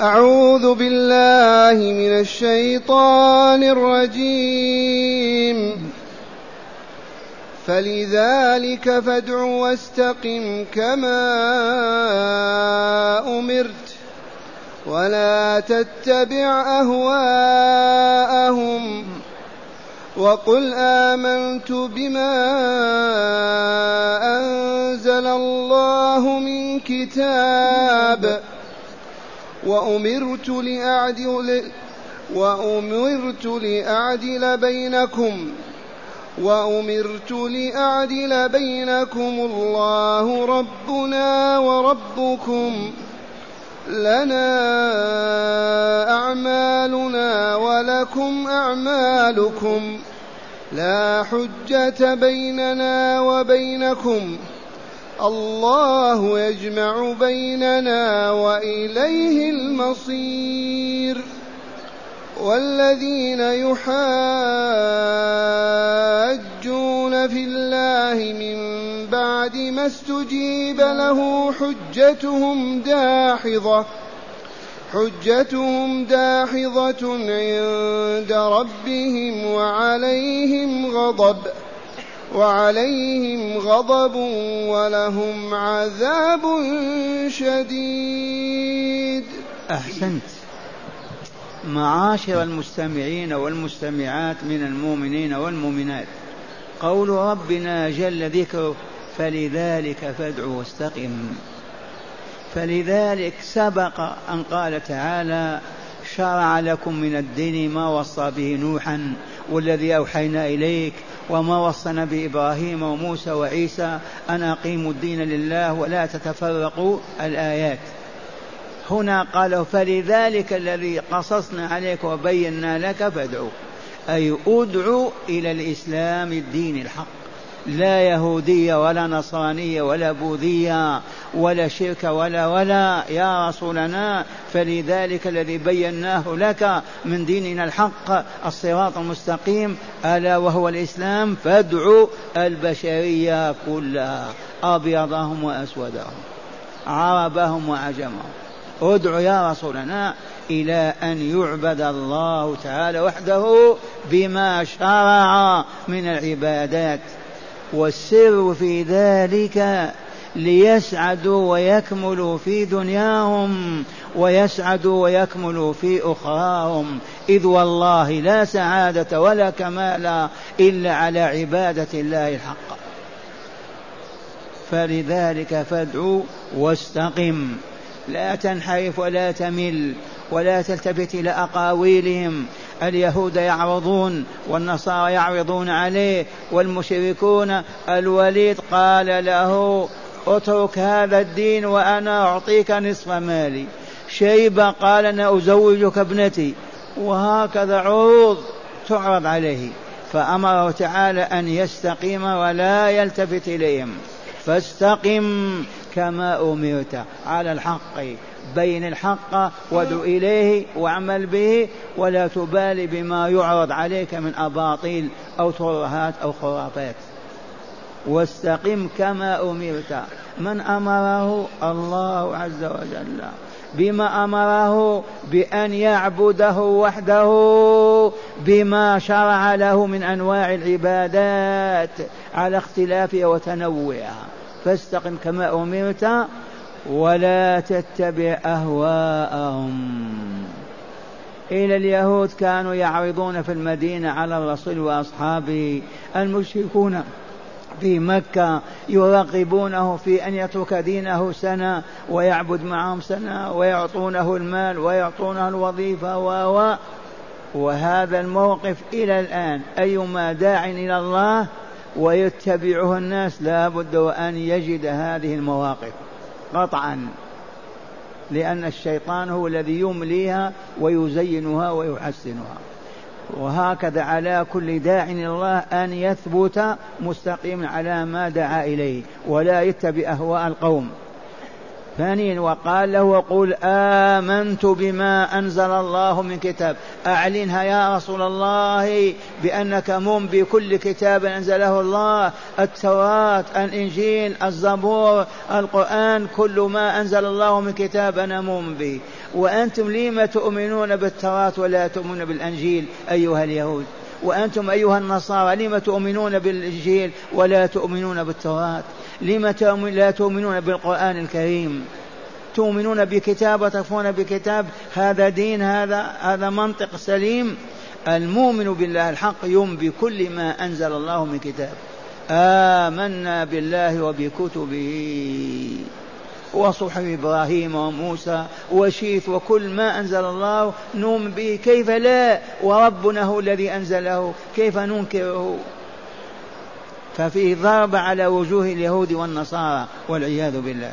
أعوذ بالله من الشيطان الرجيم. فلذلك فادع واستقم كما أمرت ولا تتبع أهواءهم وقل آمنت بما أنزل الله من كتاب. وأمرت لأعدل وأمرت لأعدل بينكم وأمرت لأعدل بينكم الله ربنا وربكم لنا أعمالنا ولكم أعمالكم لا حجة بيننا وبينكم الله يجمع بيننا وإليه المصير. والذين يحاجون في الله من بعد ما استجيب له حجتهم داحضة حجتهم داحضة عند ربهم وعليهم غضب. وعليهم غضب ولهم عذاب شديد. أحسنت. معاشر المستمعين والمستمعات من المؤمنين والمؤمنات قول ربنا جل ذكره فلذلك فادع واستقم. فلذلك سبق أن قال تعالى شرع لكم من الدين ما وصى به نوحا والذي أوحينا إليك وما وصنا بإبراهيم وموسى وعيسى أن أقيموا الدين لله ولا تتفرقوا الآيات. هنا قالوا فلذلك الذي قصصنا عليك وبينا لك فادعو. أي ادعو إلى الإسلام الدين الحق. لا يهودية ولا نصرانية ولا بوذية ولا شرك ولا ولا. يا رسولنا فلذلك الذي بيناه لك من ديننا الحق الصراط المستقيم ألا وهو الإسلام. فادعو البشرية كلها أبيضهم وأسودهم عربهم وعجمهم ادع يا رسولنا إلى أن يعبد الله تعالى وحده بما شرع من العبادات. والسر في ذلك ليسعدوا ويكملوا في دنياهم ويسعدوا ويكملوا في أخراهم. إذ والله لا سعادة ولا كمال إلا على عبادة الله الحق. فلذلك فادعوا واستقم. لا تنحرف ولا تمل ولا تلتفت إلى أقاويلهم. اليهود يعرضون والنصارى يعرضون عليه والمشركون الوليد قال له اترك هذا الدين وأنا أعطيك نصف مالي. شيبة قال أنا أزوجك ابنتي. وهكذا عروض تعرض عليه. فأمره تعالى أن يستقيم ولا يلتفت إليهم. فاستقم كما أمرت على الحق. بين الحق وادع إليه واعمل به ولا تبالي بما يعرض عليك من أباطيل أو ترهات أو خرافات. واستقم كما أمرت. من أمره؟ الله عز وجل. بما أمره بأن يعبده وحده بما شرع له من أنواع العبادات على اختلافها وتنوعها فاستقم كما أمرت. ولا تتبع أهواءهم. إلى اليهود كانوا يعرضون في المدينة على الرسول وأصحابه. المشركون في مكة يرغبونه في أن يترك دينه سنة ويعبد معهم سنة ويعطونه المال ويعطونه الوظيفة و وهذا الموقف إلى الآن. أيما داع إلى الله ويتبعه الناس لا بد وأن يجد هذه المواقف. قطعا لأن الشيطان هو الذي يمليها ويزينها ويحسنها. وهكذا على كل داع إلى الله أن يثبت مستقيما على ما دعا إليه ولا يتبع أهواء القوم. ثانيا وقال له وقل آمنت بما أنزل الله من كتاب. أعلنها يا رسول الله بأنك مؤمن بكل كتاب أنزله الله. التوراة الإنجيل الزبور القرآن كل ما أنزل الله من كتاب أنا مؤمن به. وأنتم لم تؤمنون بالتوراة ولا تؤمنون بالأنجيل أيها اليهود؟ وأنتم أيها النصارى لم تؤمنون بالإنجيل ولا تؤمنون بالتوراة؟ لم لا تؤمنون بالقرآن الكريم. تؤمنون بكتاب وتكفرون بكتاب. هذا دين هذا هذا منطق سليم. المؤمن بالله الحق يؤمن بكل ما أنزل الله من كتاب. آمنا بالله وبكتبه. وصحف إبراهيم وموسى وشيث وكل ما أنزل الله. نؤمن به كيف لا؟ وربنا هو الذي أنزله. كيف ننكره؟ ففيه ضرب على وجوه اليهود والنصارى والعياذ بالله.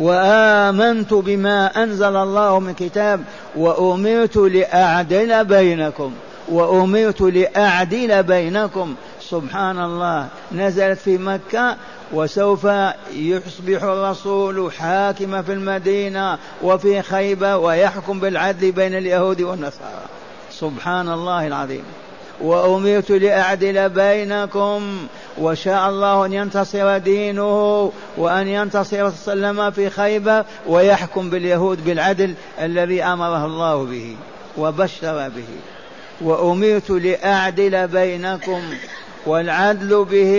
وآمنت بما أنزل الله من كتاب وأمرت لأعدل بينكم وأمرت لأعدل بينكم. سبحان الله نزلت في مكة وسوف يصبح الرسول حاكما في المدينة وفي خيبة ويحكم بالعدل بين اليهود والنصارى. سبحان الله العظيم. وأمرت لأعدل بينكم وشاء الله أن ينتصر دينه وأن ينتصر سلم في خيبة ويحكم باليهود بالعدل الذي أمره الله به وبشر به. وأمرت لأعدل بينكم والعدل به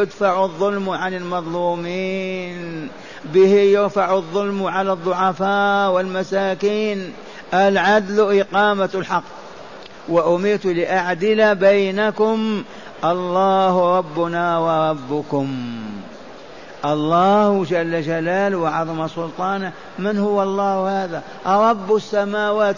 يدفع الظلم عن المظلومين به يرفع الظلم على الضعفاء والمساكين. العدل إقامة الحق. وأمرت لأعدل بينكم الله ربنا وربكم. الله جل جلاله وعظم سلطانه. من هو الله هذا؟ رب السماوات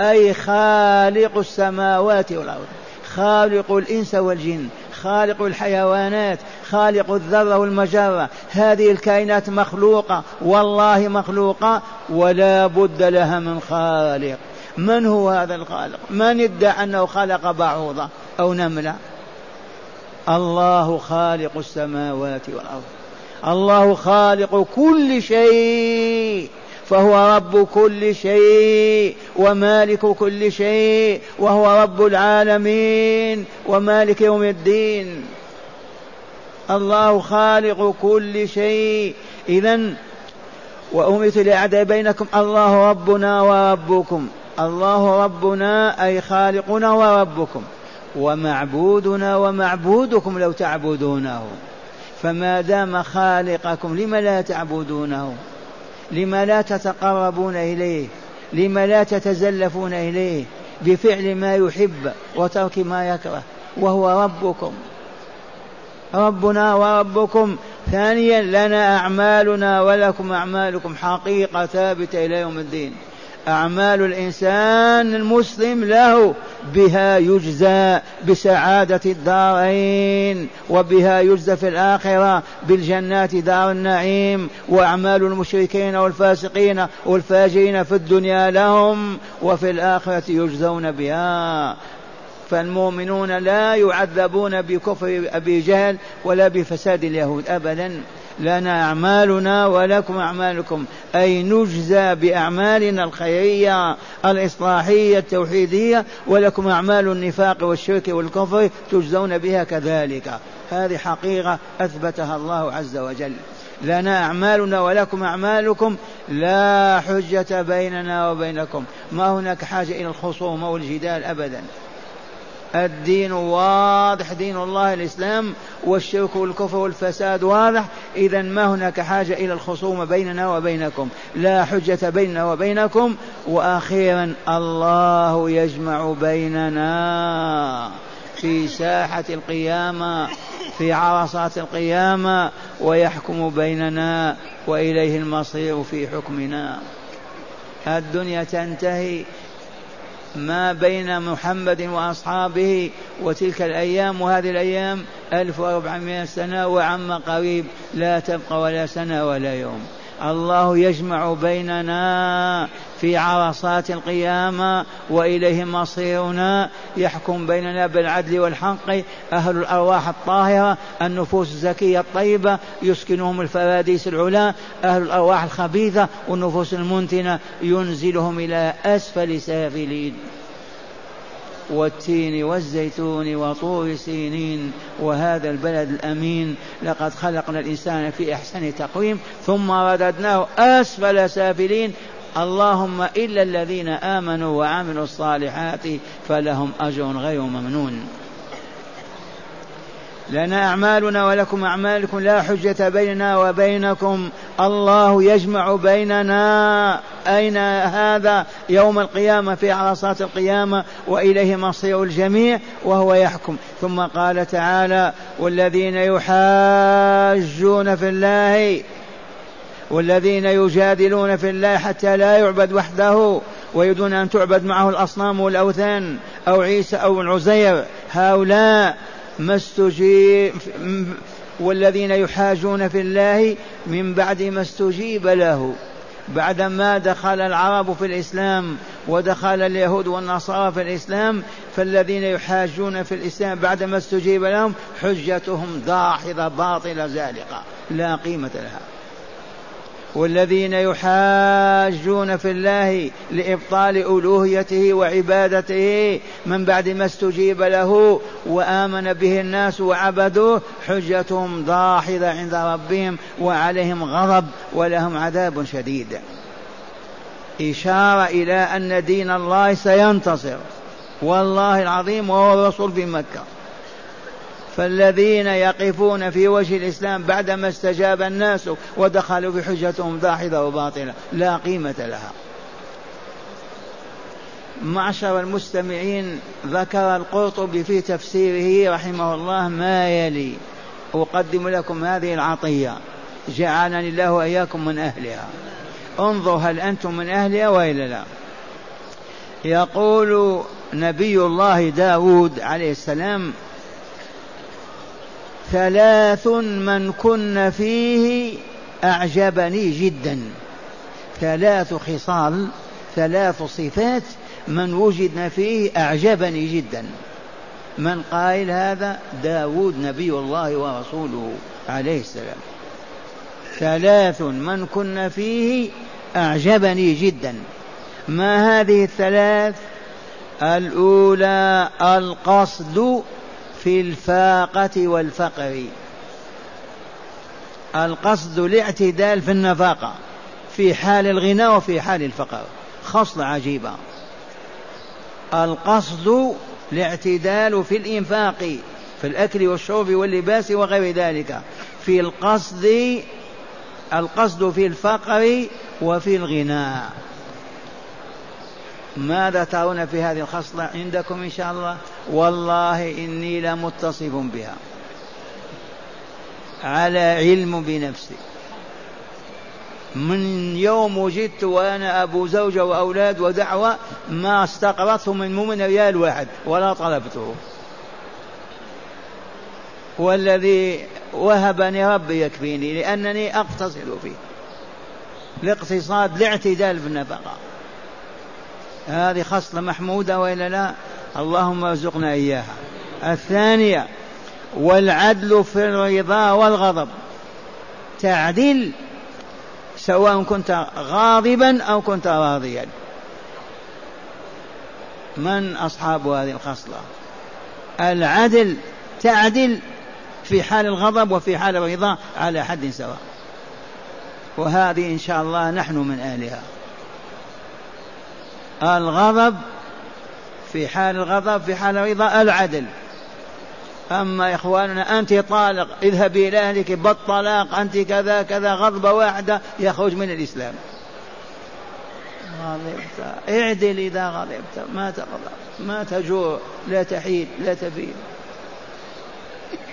أي خالق السماوات والأرض. خالق الإنس والجن. خالق الحيوانات. خالق الذرة والمجرة. هذه الكائنات مخلوقة. والله مخلوقة. ولا بد لها من خالق. من هو هذا الخالق؟ من ادعى أنه خلق بعوضة أو نملة؟ الله خالق السماوات والأرض. الله خالق كل شيء فهو رب كل شيء ومالك كل شيء وهو رب العالمين ومالك يوم الدين. الله خالق كل شيء. إذا وأمرت لأعداء بينكم الله ربنا وربكم. الله ربنا أي خالقنا وربكم ومعبودنا ومعبودكم لو تعبدونه فما دام خالقكم لم لا تعبدونه لم لا تتقربون إليه لم لا تتزلفون إليه بفعل ما يحب وترك ما يكره وهو ربكم ربنا وربكم ثانيا لنا أعمالنا ولكم أعمالكم حقيقة ثابتة إلى يوم الدين أعمال الإنسان المسلم له بها يجزى بسعادة الدارين وبها يجزى في الآخرة بالجنات دار النعيم وأعمال المشركين والفاسقين والفاجرين في الدنيا لهم وفي الآخرة يجزون بها. فالمؤمنون لا يعذبون بكفر أبي جهل ولا بفساد اليهود أبدا. لنا أعمالنا ولكم أعمالكم. أي نجزى بأعمالنا الخيرية الإصلاحية التوحيدية ولكم أعمال النفاق والشرك والكفر تجزون بها كذلك. هذه حقيقة أثبتها الله عز وجل. لنا أعمالنا ولكم أعمالكم لا حجة بيننا وبينكم. ما هناك حاجة إلى الخصومة والجدال أبدا. الدين واضح دين الله الإسلام والشرك والكفر والفساد واضح. إذا ما هناك حاجة إلى الخصومة بيننا وبينكم؟ لا حجة بيننا وبينكم. وأخيرا الله يجمع بيننا في ساحة القيامة في عرصات القيامة ويحكم بيننا وإليه المصير في حكمنا. الدنيا تنتهي. ما بين محمد وأصحابه وتلك الأيام وهذه الأيام 1400 سنة وعما قريب لا تبقى ولا سنة ولا يوم. الله يجمع بيننا في عرصات القيامة وإليه مصيرنا. يحكم بيننا بالعدل والحق. أهل الأرواح الطاهرة النفوس الزكية الطيبة يسكنهم الفراديس العلا. أهل الأرواح الخبيثة والنفوس المنتنة ينزلهم إلى أسفل سافلين. والتين والزيتون وطور سينين. وهذا البلد الأمين. لقد خلقنا الإنسان في أحسن تقويم ثم رددناه أسفل سافلين. اللهم إلا الذين آمنوا وعملوا الصالحات فلهم أجر غير ممنون. لنا أعمالنا ولكم أعمالكم لا حجة بيننا وبينكم. الله يجمع بيننا أين هذا يوم القيامة في عرصات القيامة وإليه مصير الجميع وهو يحكم. ثم قال تعالى والذين يحاجون في الله والذين يجادلون في الله حتى لا يعبد وحده ويريدون أن تعبد معه الأصنام والأوثان أو عيسى أو العزير. هؤلاء ما استجيب والذين يحاجون في الله من بعد ما استجيب له. بعدما دخل العرب في الإسلام ودخل اليهود والنصارى في الإسلام فالذين يحاجون في الإسلام بعدما استجيب لهم حجتهم داحضة باطلة زالقة. لا قيمة لها. والذين يحاجون في الله لإبطال ألوهيته وعبادته من بعد ما استجيب له وآمن به الناس وعبدوه حجتهم ضاحضة عند ربهم وعليهم غضب ولهم عذاب شديد. إشارة إلى أن دين الله سينتصر. والله العظيم وهو الرسول في مكة. فالذين يقفون في وجه الإسلام بعدما استجاب الناس ودخلوا بحجتهم داحضة وباطلة لا قيمة لها. معشر المستمعين ذكر القرطبي في تفسيره رحمه الله ما يلي. أقدم لكم هذه العطية. جعلني الله وإياكم من أهلها. انظر هل أنتم من أهلها وإلا لا. يقول نبي الله داود عليه السلام ثلاث من كن فيه أعجبني جدا. ثلاث خصال ثلاث صفات من وجدنا فيه أعجبني جدا. من قائل هذا؟ داود نبي الله ورسوله عليه السلام. ثلاث من كن فيه أعجبني جدا. ما هذه الثلاث؟ الأولى القصد في الفاقة والفقر. القصد الاعتدال في النفاقة في حال الغنى وفي حال الفقر. خصلة عجيبة القصد الاعتدال في الإنفاق في الأكل والشرب واللباس وغير ذلك. في القصد القصد في الفقر وفي الغنى. ماذا ترون في هذه الخصلة عندكم إن شاء الله؟ والله إني لمتصف بها. على علم بنفسي. من يوم وجدت وأنا أبو زوجة وأولاد ودعوة ما استقرضته من مؤمن ريال واحد ولا طلبته. والذي وهبني ربي يكفيني لأنني أقتصد فيه. الاقتصاد الاعتدال في النفقة. هذه خصلة محمودة وإلا لا؟ اللهم ارزقنا إياها. الثانية والعدل في الرضا والغضب. تعدل سواء كنت غاضبا أو كنت راضيا. من أصحاب هذه الخصلة؟ العدل تعدل في حال الغضب وفي حال الرضا على حد سواء. وهذه إن شاء الله نحن من أهلها. الغضب في حال الغضب في حال الرضا العدل. أما إخواننا أنت طالق اذهبي إلى أهلك بالطلاق أنت كذا كذا غضبة واحدة يخرج من الإسلام. غضبت. اعدل إذا غضبت. ما تغضب. ما تجوع. لا تحيد لا تبين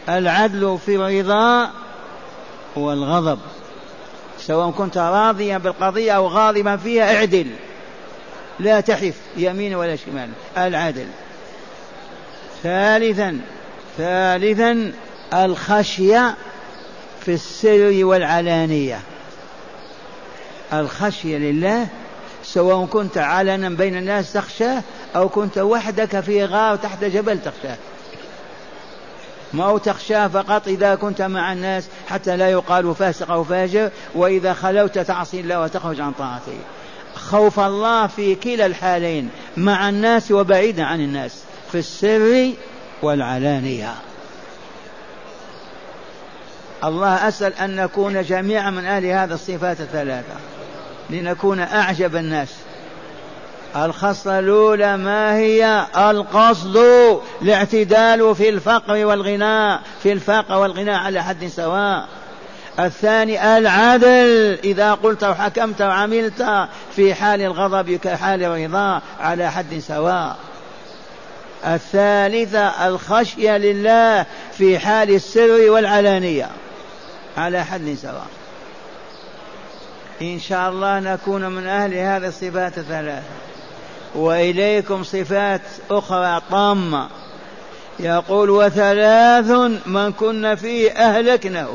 العدل في الرضا والغضب سواء كنت راضيا بالقضية أو غاضبا فيها اعدل. لا تحف يمين ولا شمال العدل. ثالثا ثالثا الخشية في السر والعلانية. الخشية لله سواء كنت علنا بين الناس تخشاه أو كنت وحدك في غار تحت جبل تخشاه ما هو تخشاه فقط إذا كنت مع الناس حتى لا يقال فاسق أو فاجر وإذا خلوت تعصي الله وتخرج عن طاعته. خوف الله في كلا الحالين مع الناس وبعيدا عن الناس في السر والعلانية. الله أسأل أن نكون جميعا من أهل هذه الصفات الثلاثة لنكون أعجب الناس. الخصلة الأولى ما هي؟ القصد الاعتدال في الفقر والغنى في الفقر والغنى على حد سواء. الثاني العدل. إذا قلت وحكمت وعملت في حال الغضب كحال الرضا على حد سواء. الثالثة الخشية لله في حال السر والعلانية على حد سواء. إن شاء الله نكون من أهل هذه الصفات الثلاثة. وإليكم صفات أخرى طامة. يقول وثلاث من كن فيه أهلكناه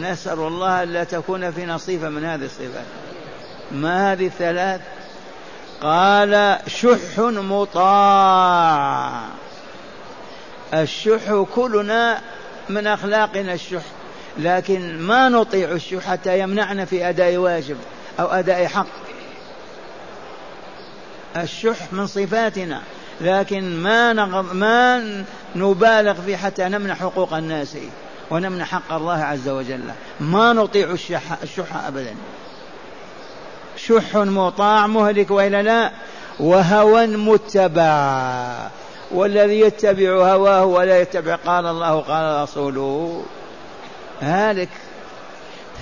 نسأل الله ألا تكون فينا صفة من هذه الصفات. ما هذه الثلاث؟ قال شح مطاع. الشح كلنا من أخلاقنا الشح لكن ما نطيع الشح حتى يمنعنا في أداء واجب أو أداء حق. الشح من صفاتنا لكن ما ما نبالغ في حتى نمنع حقوق الناس. ونمنع حق الله عز وجل. ما نطيع الشح, الشح أبدا. شح مطاع مهلك وإلا لا. وهوى متبع. والذي يتبع هواه ولا يتبع. قال الله قال رسوله. هالك.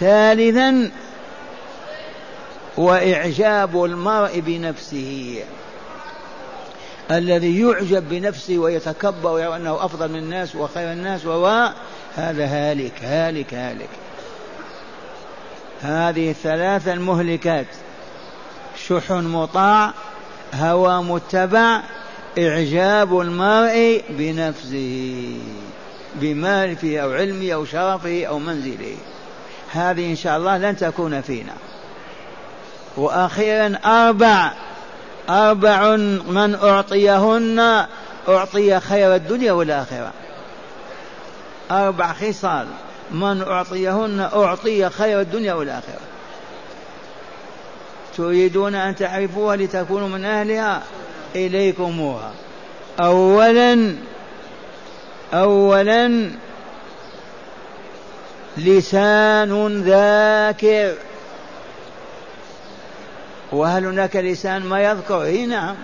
ثالثا وإعجاب المرء بنفسه. الذي يعجب بنفسه ويتكبر ويرى أنه أفضل من الناس وخير الناس وهو هذا هالك هالك هالك. هذه الثلاثة المهلكات. شح مطاع هوى متبع إعجاب المرء بنفسه بماله أو علمه أو شرفه أو منزله. هذه إن شاء الله لن تكون فينا. وأخيرا أربع أربع من أعطيهن أعطي خير الدنيا والآخرة. أربع خصال من أعطيهن أعطي خير الدنيا والآخرة. تريدون أن تعرفوها لتكونوا من أهلها؟ إليكموها. أولا أولا لسان ذاكر. وهل هناك لسان ما يذكر؟ إي نعم.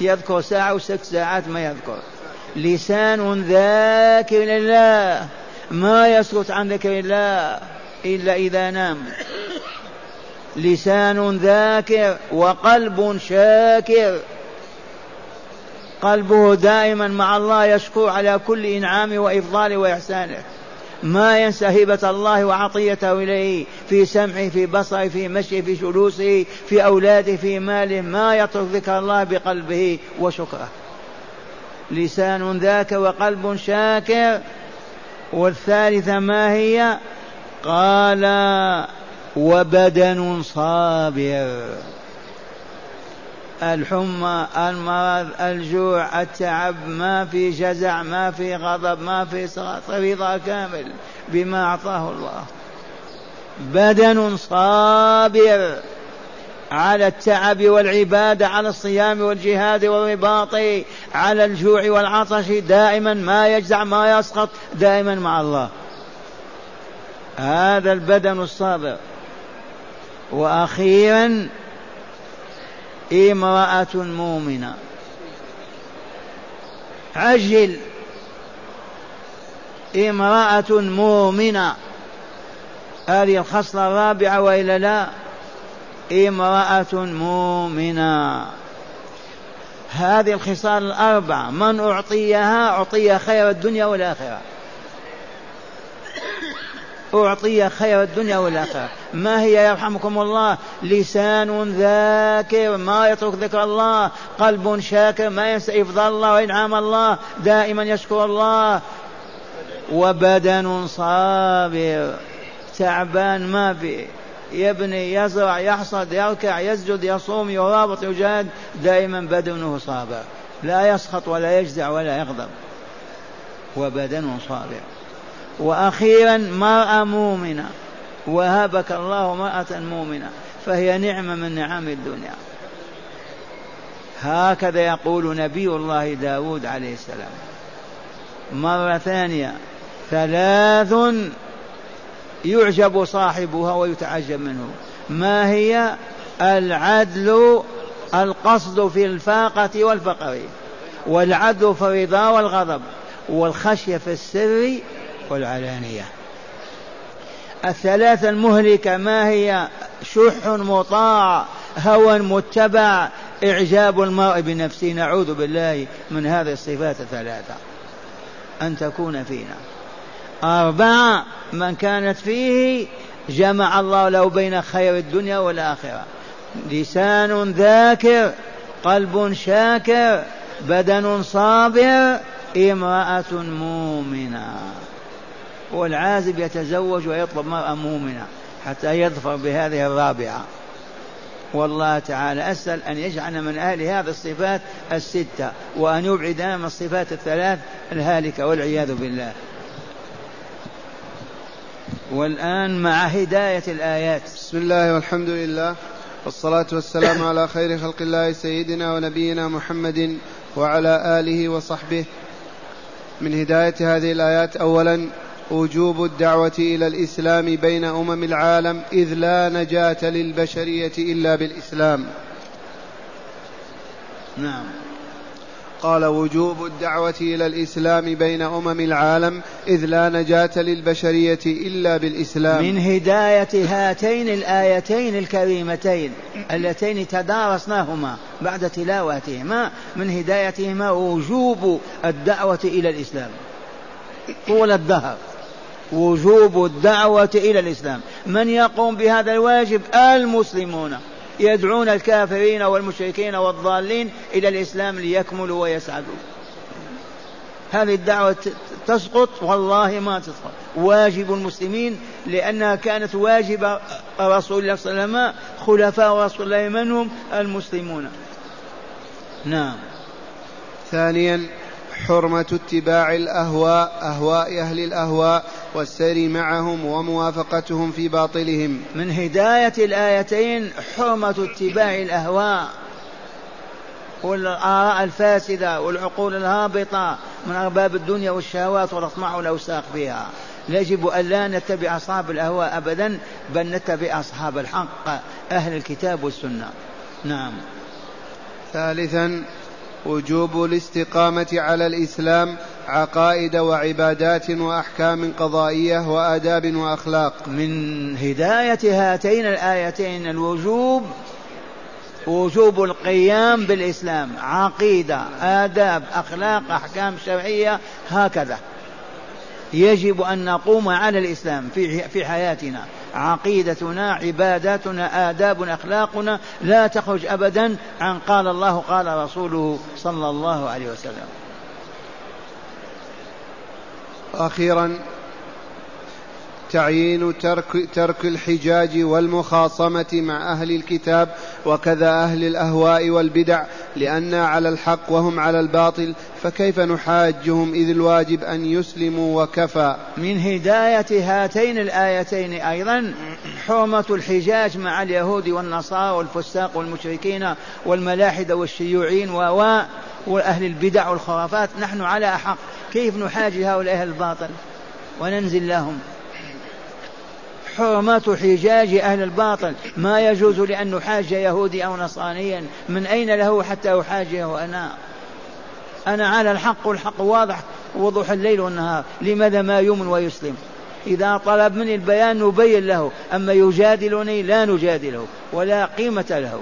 يذكر ساعة وست ساعات ما يذكر. لسان ذاكر لله. ما يسكت عن ذكر الله إلا إذا نام. لسان ذاكر وقلب شاكر. قلبه دائما مع الله يشكو على كل إنعام وإفضال وإحسانه. ما ينسى هبة الله وعطيته إليه في سمعه في بصره في مشيه في جلوسه في أولاده في ماله. ما يترك ذكر الله بقلبه وشكره. لسان ذاك وقلب شاكر. والثالثة ما هي؟ قال وبدن صابر. الحمى المرض الجوع التعب ما في جزع ما في غضب ما في رضا كامل بما أعطاه الله. بدن صابر على التعب والعبادة على الصيام والجهاد والرباط على الجوع والعطش. دائما ما يجزع ما يسقط دائما مع الله. هذا البدن الصابر. وأخيرا امرأة مؤمنة. عجل. امرأة مؤمنة. هذه الخصلة الرابعة وإلا لا؟ امرأة مؤمنة. هذه الخصال الأربعة. من أعطيها أعطي خير الدنيا والآخرة. أعطي خير الدنيا والآخرة. ما هي يرحمكم الله؟ لسان ذاكر ما يترك ذكر الله. قلب شاكر ما ينسى إفضال الله وإنعام الله. دائما يشكر الله. وبدن صابر. تعبان ما في. يبني يزرع يحصد يركع يسجد يصوم يرابط يجاهد. دائما بدنه صابر. لا يسخط ولا يجزع ولا يغضب. وبدن صابر. وأخيرا مرأة مؤمنة. وهبك الله مرأة مؤمنة. فهي نعمة من نعم الدنيا. هكذا يقول نبي الله داود عليه السلام. مرة ثانية. ثلاث يعجب صاحبها ويتعجب منه. ما هي؟ العدل القصد في الفاقة والفقر. والعدل في الرضا والغضب. والخشية في السر والعلانية الثلاثة المهلكة ما هي؟ شح مطاع هوى متبع إعجاب المرء بنفسه. نعوذ بالله من هذه الصفات الثلاثة. أن تكون فينا. أربعة من كانت فيه جمع الله له بين خير الدنيا والآخرة. لسان ذاكر قلب شاكر بدن صابر امرأة مؤمنة. والعازب يتزوج ويطلب مرأة مؤمنة حتى يظفر بهذه الرابعة. والله تعالى أسأل أن يجعلنا من أهل هذه الصفات الستة وأن يبعدنا من الصفات الثلاث الهالكة والعياذ بالله. والآن مع هداية الآيات. بسم الله والحمد لله والصلاة والسلام على خير خلق الله سيدنا ونبينا محمد وعلى آله وصحبه. من هداية هذه الآيات أولا وجوب الدعوة إلى الإسلام بين أمم العالم إذ لا نجاة للبشرية إلا بالإسلام. نعم. قال وجوب الدعوة إلى الإسلام بين أمم العالم إذ لا نجاة للبشرية إلا بالإسلام. من هداية هاتين الآيتين الكريمتين اللتين تدارسناهما بعد تلاوتهما من هدايتهما وجوب الدعوة إلى الإسلام. طول الدهر. وجوب الدعوة إلى الإسلام. من يقوم بهذا الواجب؟ المسلمون. يدعون الكافرين والمشركين والضالين إلى الإسلام ليكملوا ويسعدوا. هذه الدعوة تسقط؟ والله ما تسقط. واجب المسلمين لأنها كانت واجب رسول الله صلى الله عليه وسلم خلفاء رسول الله من هم؟ المسلمون. نعم. ثانيا حرمة اتباع الأهواء أهواء أهل الأهواء والسير معهم وموافقتهم في باطلهم. من هداية الآيتين حرمة اتباع الأهواء. والآراء الفاسدة والعقول الهابطة من أرباب الدنيا والشهوات والأطماع والأوساق فيها يجب أن لا نتبع أصحاب الأهواء أبدا بل نتبع أصحاب الحق أهل الكتاب والسنة. نعم. ثالثا وجوب الاستقامة على الإسلام عقائد وعبادات وأحكام قضائية وآداب وأخلاق. من هداية هاتين الآيتين الوجوب وجوب القيام بالإسلام. عقيدة آداب أخلاق أحكام شرعية هكذا. يجب أن نقوم على الإسلام في في حياتنا. عقيدتنا عباداتنا آداب أخلاقنا لا تخرج أبدا عن قال الله قال رسوله صلى الله عليه وسلم. أخيرا تعيين ترك, ترك الحجاج والمخاصمة مع أهل الكتاب وكذا أهل الأهواء والبدع لأن على الحق وهم على الباطل فكيف نحاجهم إذ الواجب أن يسلموا وكفى؟ من هداية هاتين الآيتين أيضا حرمة الحجاج مع اليهود والنصارى والفساق والمشركين والملاحدة والشيوعين وأهل البدع والخرافات. نحن على أحق كيف نحاجي هؤلاء الباطل؟ وننزل لهم. حرمة حجاج أهل الباطل. ما يجوز لأن نحاج يهودي أو نصرانيا. من أين له حتى أحاجه أنا أنا على الحق والحق واضح. وضوح الليل والنهار. لماذا ما يؤمن ويسلم؟ إذا طلب مني البيان نبين له. أما يجادلني لا نجادله ولا قيمة له.